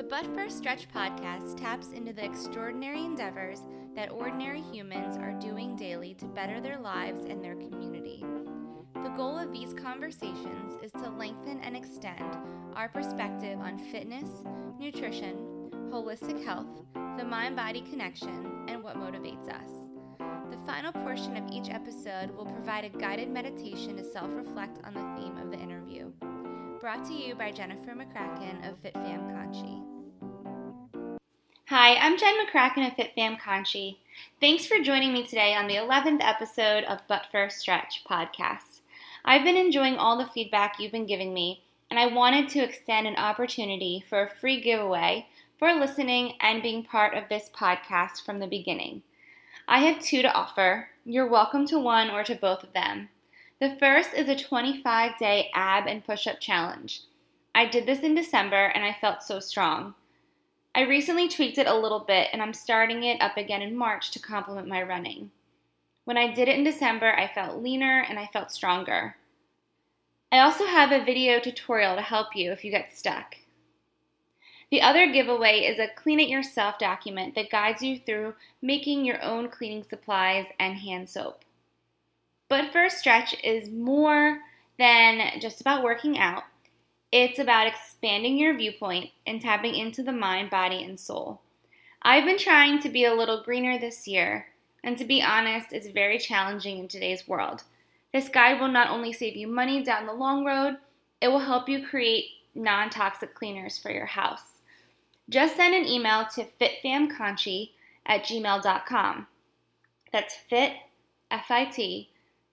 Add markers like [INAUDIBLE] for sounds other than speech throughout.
The But First Stretch podcast taps into the extraordinary endeavors that ordinary humans are doing daily to better their lives and their community. The goal of these conversations is to lengthen and extend our perspective on fitness, nutrition, holistic health, the mind body connection, and what motivates us. The final portion of each episode will provide a guided meditation to self reflect on the theme of the interview. Brought to you by Jennifer McCracken of FitFam Conshy. Hi, I'm Jen McCracken of FitFam Conshy. Thanks for joining me today on the 11th episode of But First Stretch podcast. I've been enjoying all the feedback you've been giving me, and I wanted to extend an opportunity for a free giveaway for listening and being part of this podcast from the beginning. I have two to offer. You're welcome to one or to both of them. The first is a 25 day ab and push up challenge. I did this in December and I felt so strong. I recently tweaked it a little bit and I'm starting it up again in March to complement my running. When I did it in December, I felt leaner and I felt stronger. I also have a video tutorial to help you if you get stuck. The other giveaway is a clean it yourself document that guides you through making your own cleaning supplies and hand soap. But First Stretch is more than just about working out. It's about expanding your viewpoint and tapping into the mind, body, and soul. I've been trying to be a little greener this year, and to be honest, it's very challenging in today's world. This guide will not only save you money down the long road, it will help you create non toxic cleaners for your house. Just send an email to fitfamconshy at gmail.com. That's fit, F I T,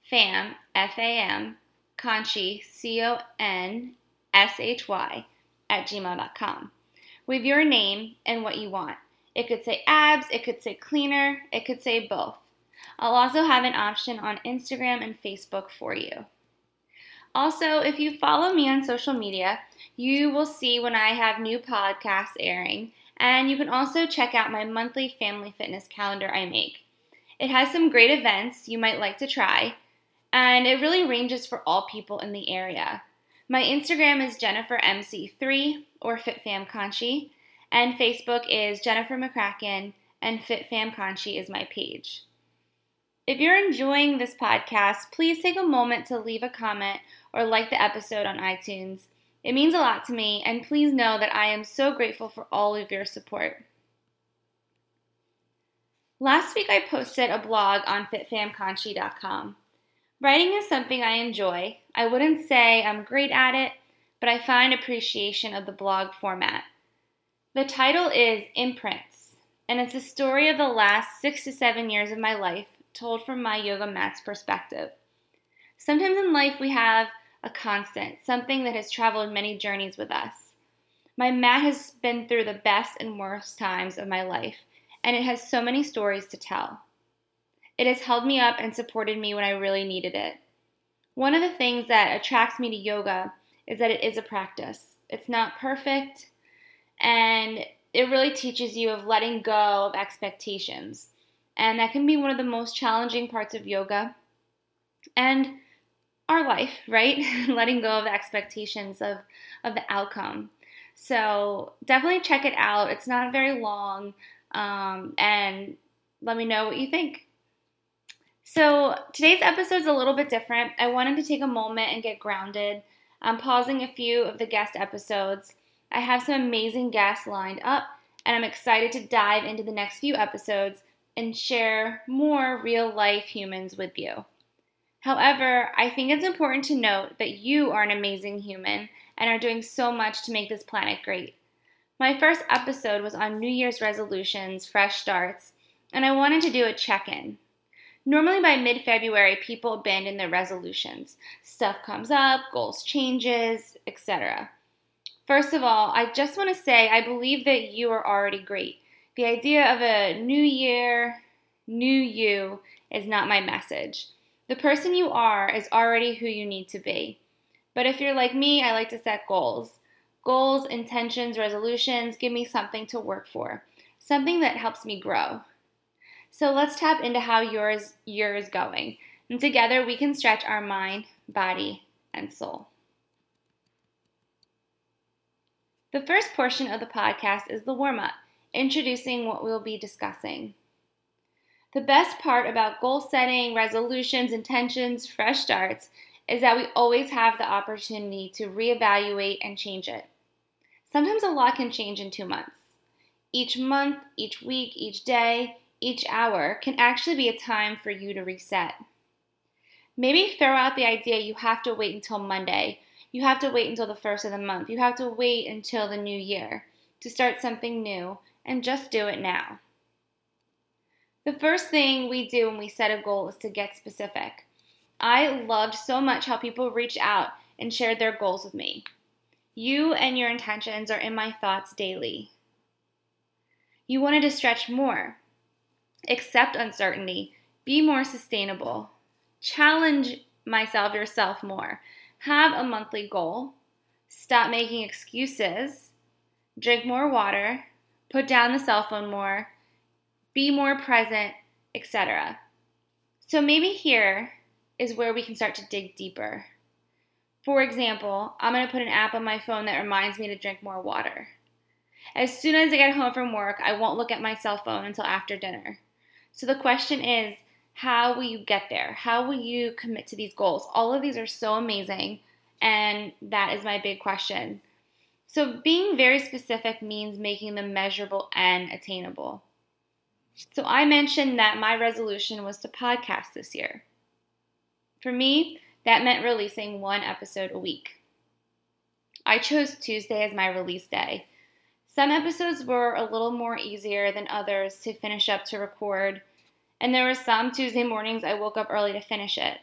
fam, F A M, conshy, C O N S-H-Y at gmail.com with your name and what you want. It could say abs, it could say cleaner, it could say both. I'll also have an option on Instagram and Facebook for you. Also, if you follow me on social media, you will see when I have new podcasts airing, and you can also check out my monthly family fitness calendar I make. It has some great events you might like to try, and it really ranges for all people in the area. My Instagram is JenniferMC3 or FitFamConshy, and Facebook is Jennifer McCracken, and FitFamConshy is my page. If you're enjoying this podcast, please take a moment to leave a comment or like the episode on iTunes. It means a lot to me, and please know that I am so grateful for all of your support. Last week I posted a blog on fitfamconshy.com. Writing is something I enjoy. I wouldn't say I'm great at it, but I find appreciation of the blog format. The title is Imprints, and it's a story of the last six to seven years of my life told from my yoga mat's perspective. Sometimes in life we have a constant, something that has traveled many journeys with us. My mat has been through the best and worst times of my life, and it has so many stories to tell. It has held me up and supported me when I really needed it. One of the things that attracts me to yoga is that it is a practice. It's not perfect, and it really teaches you of letting go of expectations. And that can be one of the most challenging parts of yoga and our life, [LAUGHS] right? [LAUGHS] letting go of expectations of, of the outcome. So definitely check it out. It's not very long. Um, and let me know what you think. So, today's episode is a little bit different. I wanted to take a moment and get grounded. I'm pausing a few of the guest episodes. I have some amazing guests lined up, and I'm excited to dive into the next few episodes and share more real life humans with you. However, I think it's important to note that you are an amazing human and are doing so much to make this planet great. My first episode was on New Year's resolutions, fresh starts, and I wanted to do a check in. Normally by mid-February, people abandon their resolutions. Stuff comes up, goals changes, etc. First of all, I just want to say I believe that you are already great. The idea of a new year, new you is not my message. The person you are is already who you need to be. But if you're like me, I like to set goals. Goals, intentions, resolutions give me something to work for, something that helps me grow. So let's tap into how yours year is going. And together we can stretch our mind, body, and soul. The first portion of the podcast is the warm up, introducing what we'll be discussing. The best part about goal setting, resolutions, intentions, fresh starts is that we always have the opportunity to reevaluate and change it. Sometimes a lot can change in two months. Each month, each week, each day, each hour can actually be a time for you to reset. Maybe throw out the idea you have to wait until Monday. You have to wait until the first of the month. You have to wait until the new year to start something new and just do it now. The first thing we do when we set a goal is to get specific. I loved so much how people reached out and shared their goals with me. You and your intentions are in my thoughts daily. You wanted to stretch more, accept uncertainty, be more sustainable, challenge myself, yourself more, have a monthly goal, stop making excuses, drink more water, put down the cell phone more, be more present, etc. So maybe here is where we can start to dig deeper. For example, I'm going to put an app on my phone that reminds me to drink more water. As soon as I get home from work, I won't look at my cell phone until after dinner. So the question is, how will you get there? How will you commit to these goals? All of these are so amazing, and that is my big question. So, being very specific means making them measurable and attainable. So, I mentioned that my resolution was to podcast this year. For me, that meant releasing one episode a week. I chose Tuesday as my release day. Some episodes were a little more easier than others to finish up to record, and there were some Tuesday mornings I woke up early to finish it.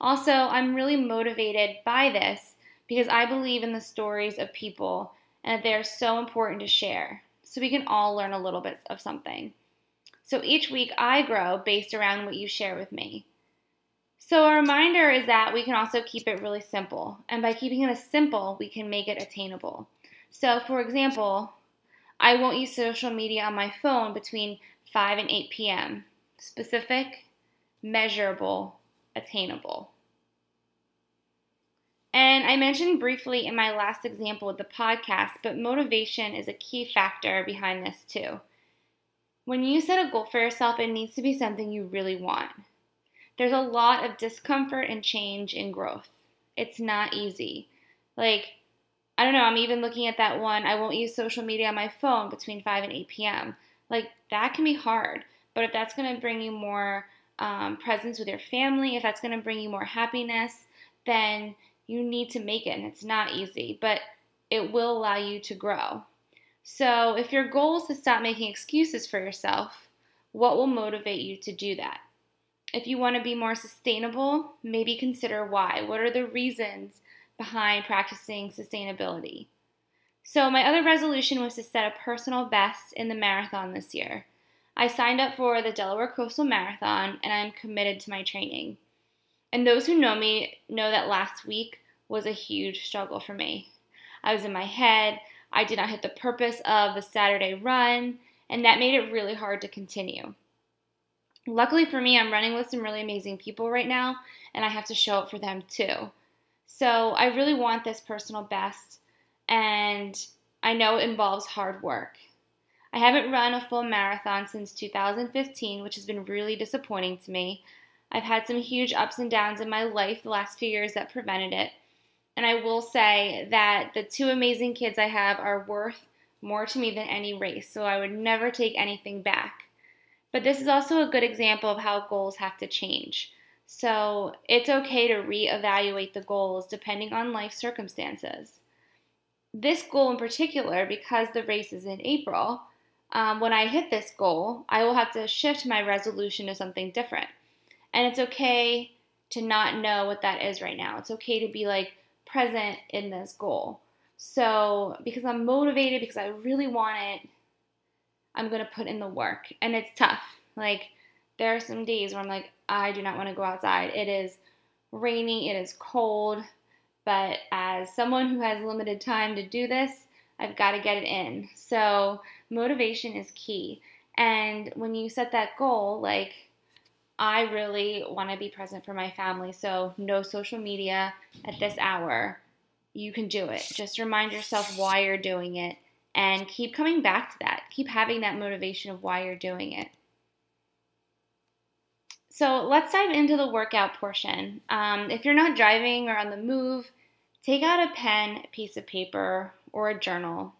Also, I'm really motivated by this because I believe in the stories of people and that they are so important to share so we can all learn a little bit of something. So each week I grow based around what you share with me. So, a reminder is that we can also keep it really simple. And by keeping it simple, we can make it attainable. So, for example, I won't use social media on my phone between 5 and 8 p.m. Specific, measurable, attainable. And I mentioned briefly in my last example with the podcast, but motivation is a key factor behind this too. When you set a goal for yourself, it needs to be something you really want. There's a lot of discomfort and change in growth. It's not easy. Like, I don't know, I'm even looking at that one. I won't use social media on my phone between 5 and 8 p.m. Like, that can be hard. But if that's going to bring you more um, presence with your family, if that's going to bring you more happiness, then you need to make it. And it's not easy, but it will allow you to grow. So, if your goal is to stop making excuses for yourself, what will motivate you to do that? If you want to be more sustainable, maybe consider why. What are the reasons behind practicing sustainability? So, my other resolution was to set a personal best in the marathon this year. I signed up for the Delaware Coastal Marathon and I'm committed to my training. And those who know me know that last week was a huge struggle for me. I was in my head, I did not hit the purpose of the Saturday run, and that made it really hard to continue. Luckily for me, I'm running with some really amazing people right now, and I have to show up for them too. So I really want this personal best, and I know it involves hard work. I haven't run a full marathon since 2015, which has been really disappointing to me. I've had some huge ups and downs in my life the last few years that prevented it. And I will say that the two amazing kids I have are worth more to me than any race, so I would never take anything back. But this is also a good example of how goals have to change. So it's okay to reevaluate the goals depending on life circumstances. This goal in particular, because the race is in April, um, when I hit this goal, I will have to shift my resolution to something different. And it's okay to not know what that is right now. It's okay to be like present in this goal. So, because I'm motivated, because I really want it, I'm going to put in the work. And it's tough. Like, there are some days where I'm like, I do not want to go outside. It is rainy, it is cold. But as someone who has limited time to do this, I've got to get it in. So, motivation is key. And when you set that goal, like, I really want to be present for my family. So, no social media at this hour. you can do it. Just remind yourself why you're doing it and keep coming back to that. Keep having that motivation of why you're doing it. So let's dive into the workout portion. Um, if you're not driving or on the move, take out a pen, a piece of paper, or a journal.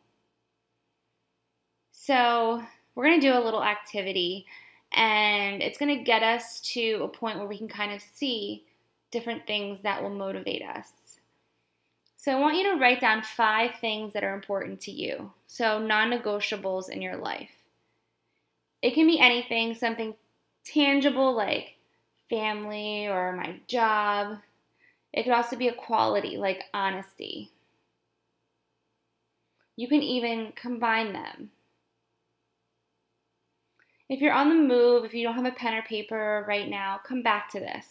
So we're going to do a little activity, and it's going to get us to a point where we can kind of see different things that will motivate us. So I want you to write down five things that are important to you. So non negotiables in your life. It can be anything, something tangible like family or my job. It could also be a quality like honesty. You can even combine them. If you're on the move, if you don't have a pen or paper right now, come back to this.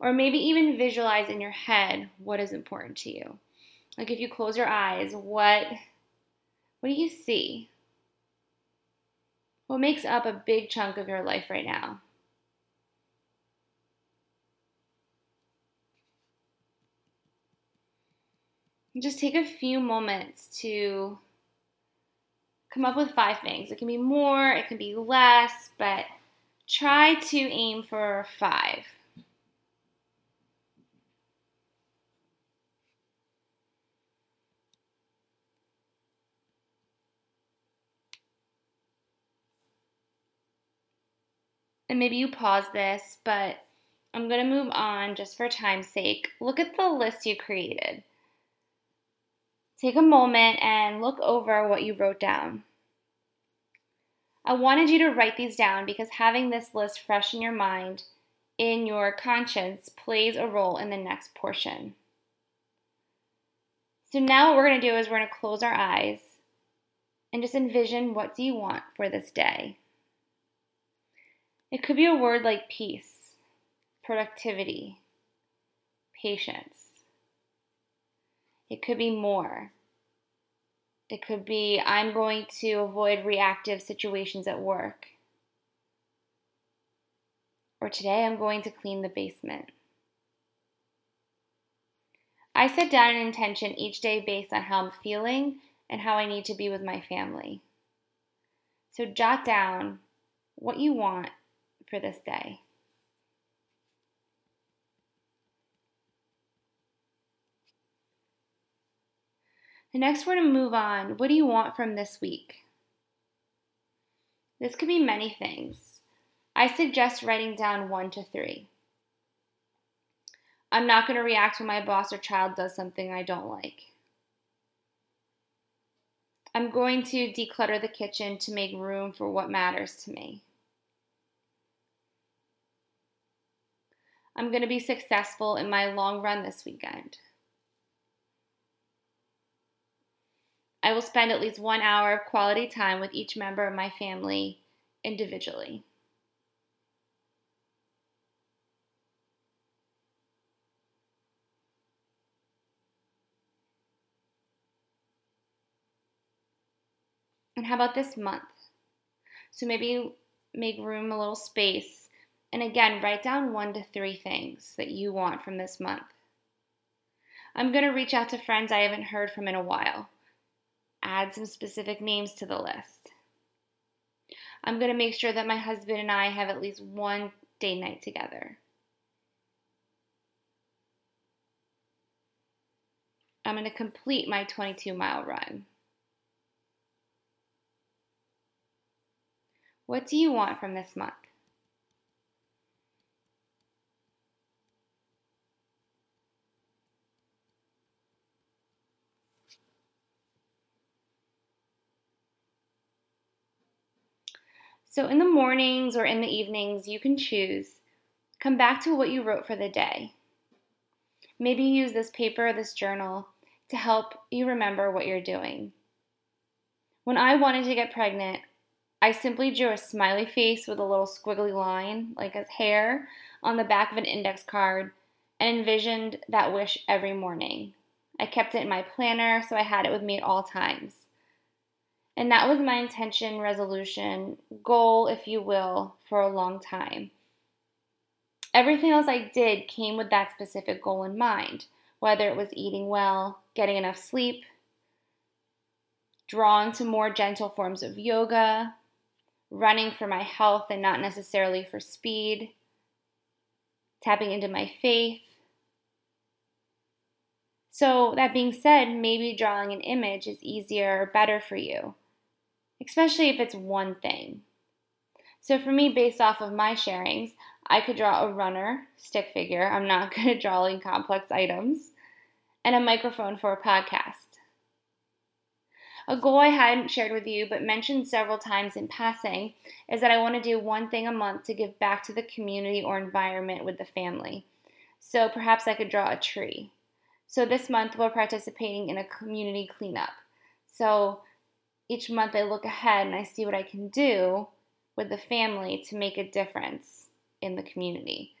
Or maybe even visualize in your head what is important to you. Like if you close your eyes, what what do you see? What makes up a big chunk of your life right now? just take a few moments to come up with five things. It can be more, it can be less, but try to aim for five. And maybe you pause this, but I'm going to move on just for time's sake. Look at the list you created. Take a moment and look over what you wrote down. I wanted you to write these down because having this list fresh in your mind, in your conscience, plays a role in the next portion. So now what we're going to do is we're going to close our eyes and just envision what do you want for this day. It could be a word like peace, productivity, patience. It could be more. It could be I'm going to avoid reactive situations at work. Or today I'm going to clean the basement. I set down an intention each day based on how I'm feeling and how I need to be with my family. So jot down what you want for this day. Next, we're going to move on. What do you want from this week? This could be many things. I suggest writing down one to three. I'm not going to react when my boss or child does something I don't like. I'm going to declutter the kitchen to make room for what matters to me. I'm going to be successful in my long run this weekend. I will spend at least one hour of quality time with each member of my family individually. And how about this month? So maybe make room, a little space, and again, write down one to three things that you want from this month. I'm going to reach out to friends I haven't heard from in a while add some specific names to the list. I'm going to make sure that my husband and I have at least one day night together. I'm going to complete my 22 mile run. What do you want from this month? So, in the mornings or in the evenings, you can choose. Come back to what you wrote for the day. Maybe use this paper or this journal to help you remember what you're doing. When I wanted to get pregnant, I simply drew a smiley face with a little squiggly line, like a hair, on the back of an index card and envisioned that wish every morning. I kept it in my planner, so I had it with me at all times. And that was my intention, resolution, goal, if you will, for a long time. Everything else I did came with that specific goal in mind. whether it was eating well, getting enough sleep, drawn to more gentle forms of yoga, running for my health and not necessarily for speed, tapping into my faith. So, that being said, maybe drawing an image is easier or better for you, especially if it's one thing. So, for me, based off of my sharings, I could draw a runner, stick figure. I'm not [LAUGHS] good at drawing complex items, and a microphone for a podcast. A goal I hadn't shared with you but mentioned several times in passing is that I want to do one thing a month to give back to the community or environment with the family. So perhaps I could draw a tree. So this month we're participating in a community cleanup. So each month I look ahead and I see what I can do with the family to make a difference in the community.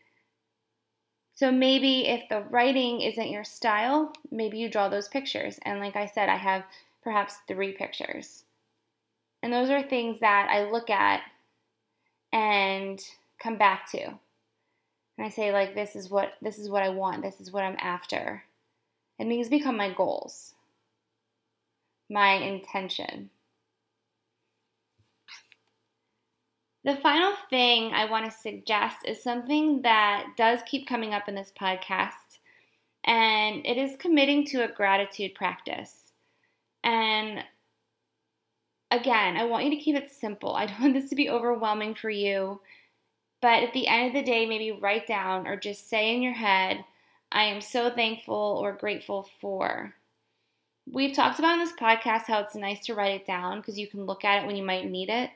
So maybe if the writing isn't your style, maybe you draw those pictures. And like I said, I have perhaps three pictures. And those are things that I look at and come back to. And I say like this is what this is what I want, this is what I'm after. And these become my goals. My intention. The final thing I want to suggest is something that does keep coming up in this podcast, and it is committing to a gratitude practice. And again, I want you to keep it simple. I don't want this to be overwhelming for you. But at the end of the day, maybe write down or just say in your head, I am so thankful or grateful for. We've talked about in this podcast how it's nice to write it down because you can look at it when you might need it.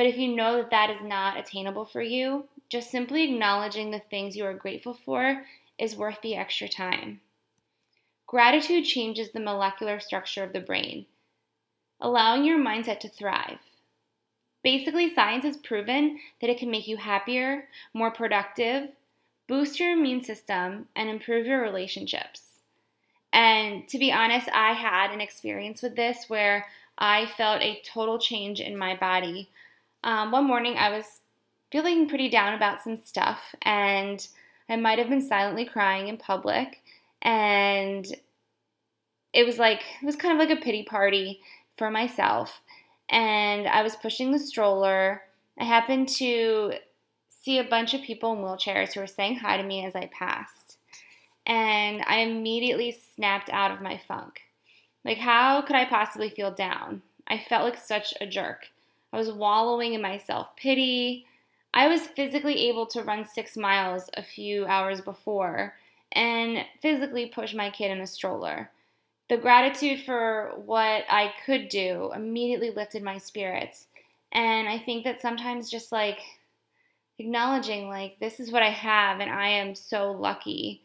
But if you know that that is not attainable for you, just simply acknowledging the things you are grateful for is worth the extra time. Gratitude changes the molecular structure of the brain, allowing your mindset to thrive. Basically, science has proven that it can make you happier, more productive, boost your immune system, and improve your relationships. And to be honest, I had an experience with this where I felt a total change in my body. Um, one morning, I was feeling pretty down about some stuff, and I might have been silently crying in public and it was like it was kind of like a pity party for myself and I was pushing the stroller. I happened to see a bunch of people in wheelchairs who were saying hi to me as I passed. And I immediately snapped out of my funk. Like, how could I possibly feel down? I felt like such a jerk. I was wallowing in my self pity. I was physically able to run six miles a few hours before, and physically push my kid in a stroller. The gratitude for what I could do immediately lifted my spirits. And I think that sometimes just like acknowledging, like, this is what I have and I am so lucky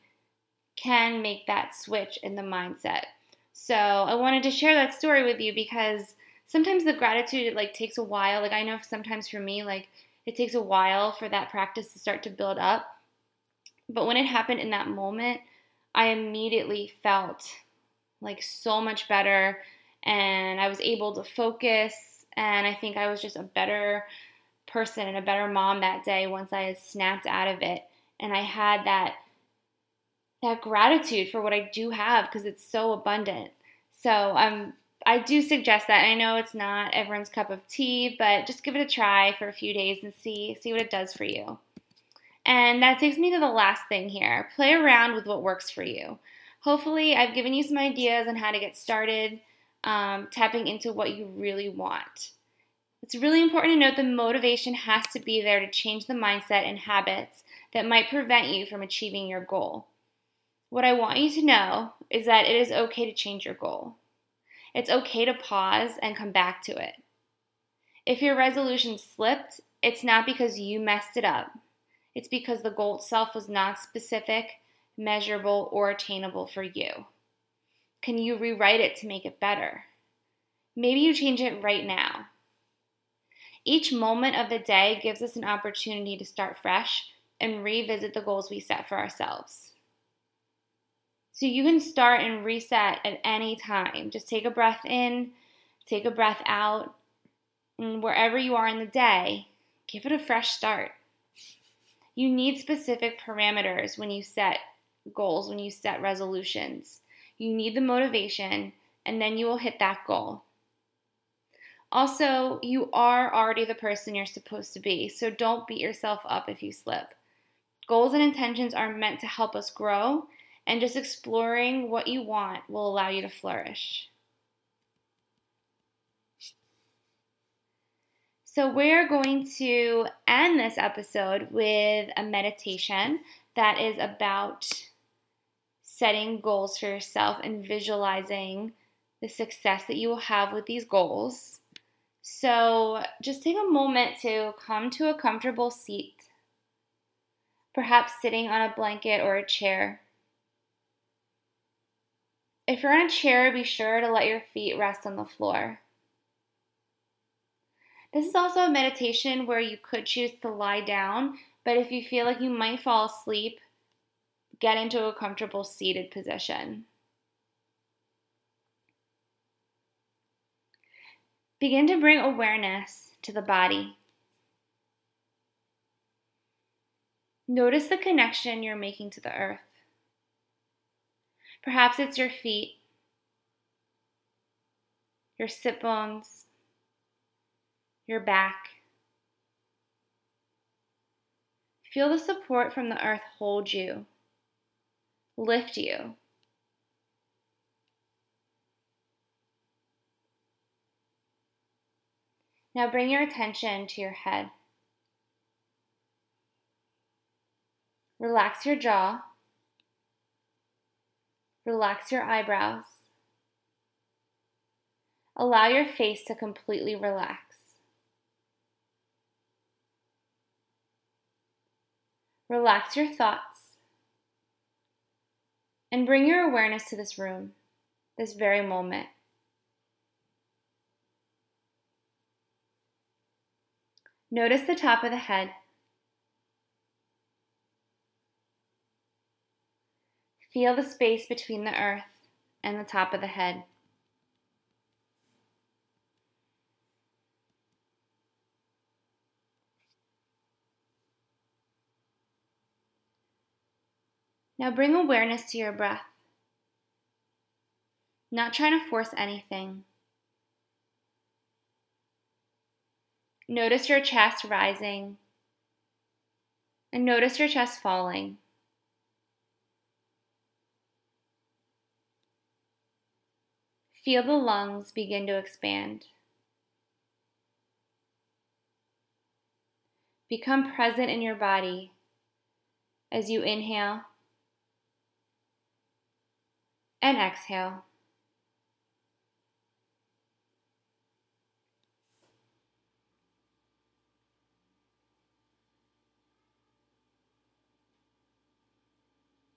can make that switch in the mindset. So I wanted to share that story with you because sometimes the gratitude it like takes a while. Like I know sometimes for me, like it takes a while for that practice to start to build up. But when it happened in that moment, I immediately felt like so much better and I was able to focus and I think I was just a better person and a better mom that day once I had snapped out of it and I had that that gratitude for what I do have because it's so abundant. So um I do suggest that. I know it's not everyone's cup of tea, but just give it a try for a few days and see see what it does for you. And that takes me to the last thing here. Play around with what works for you. Hopefully, I've given you some ideas on how to get started um, tapping into what you really want. It's really important to note the motivation has to be there to change the mindset and habits that might prevent you from achieving your goal. What I want you to know is that it is okay to change your goal. It's okay to pause and come back to it. If your resolution slipped, it's not because you messed it up. It's because the goal itself was not specific, measurable, or attainable for you. Can you rewrite it to make it better? Maybe you change it right now. Each moment of the day gives us an opportunity to start fresh and revisit the goals we set for ourselves. So you can start and reset at any time. Just take a breath in, take a breath out, and wherever you are in the day, give it a fresh start. You need specific parameters when you set goals when you set resolutions. You need the motivation, and then you will hit that goal. Also, you are already the person you're supposed to be, so don't beat yourself up if you slip. Goals and intentions are meant to help us grow, and just exploring what you want will allow you to flourish. So, we're going to end this episode with a meditation that is about setting goals for yourself and visualizing the success that you will have with these goals. So, just take a moment to come to a comfortable seat, perhaps sitting on a blanket or a chair. If you're on a chair, be sure to let your feet rest on the floor. This is also a meditation where you could choose to lie down, but if you feel like you might fall asleep, get into a comfortable seated position. Begin to bring awareness to the body. Notice the connection you're making to the earth. Perhaps it's your feet, your sit bones, your back. Feel the support from the earth hold you, lift you. Now bring your attention to your head. Relax your jaw. Relax your eyebrows. Allow your face to completely relax. Relax your thoughts and bring your awareness to this room, this very moment. Notice the top of the head. Feel the space between the earth and the top of the head. Now bring awareness to your breath. Not trying to force anything. Notice your chest rising and notice your chest falling. Feel the lungs begin to expand. Become present in your body as you inhale and exhale.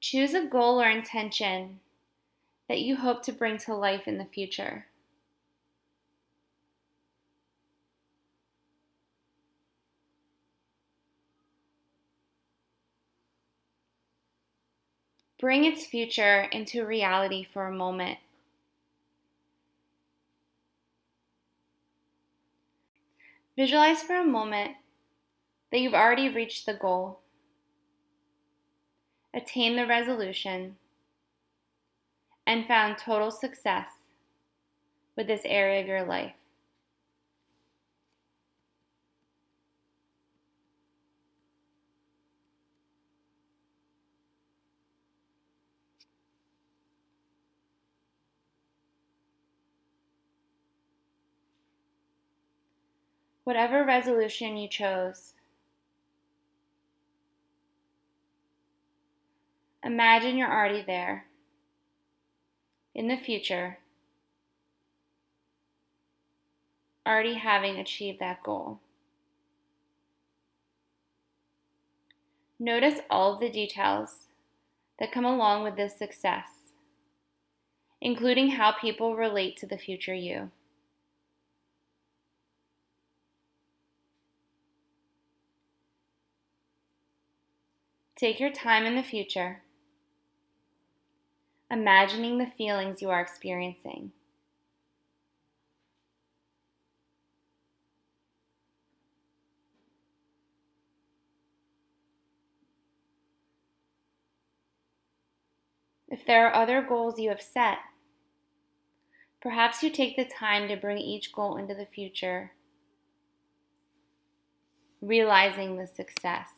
Choose a goal or intention that you hope to bring to life in the future. Bring its future into reality for a moment. Visualize for a moment that you've already reached the goal, attained the resolution, and found total success with this area of your life. whatever resolution you chose. Imagine you're already there in the future, already having achieved that goal. Notice all of the details that come along with this success, including how people relate to the future you. Take your time in the future, imagining the feelings you are experiencing. If there are other goals you have set, perhaps you take the time to bring each goal into the future, realizing the success.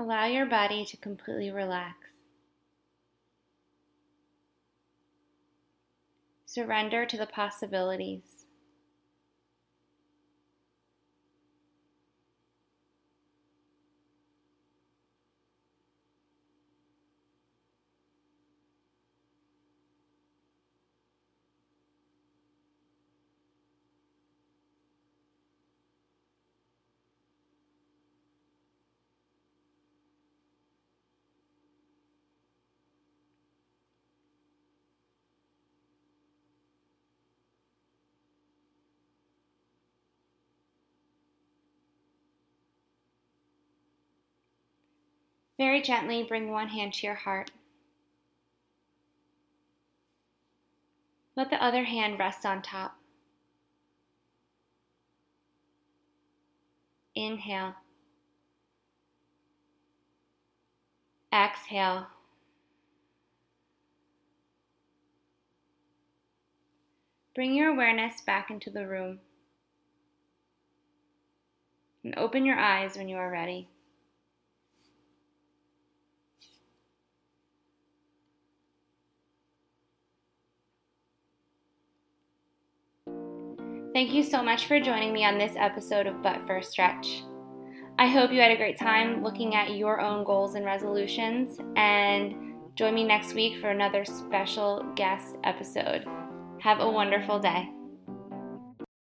Allow your body to completely relax. Surrender to the possibilities. Very gently bring one hand to your heart. Let the other hand rest on top. Inhale. Exhale. Bring your awareness back into the room and open your eyes when you are ready. Thank you so much for joining me on this episode of But First Stretch. I hope you had a great time looking at your own goals and resolutions, and join me next week for another special guest episode. Have a wonderful day.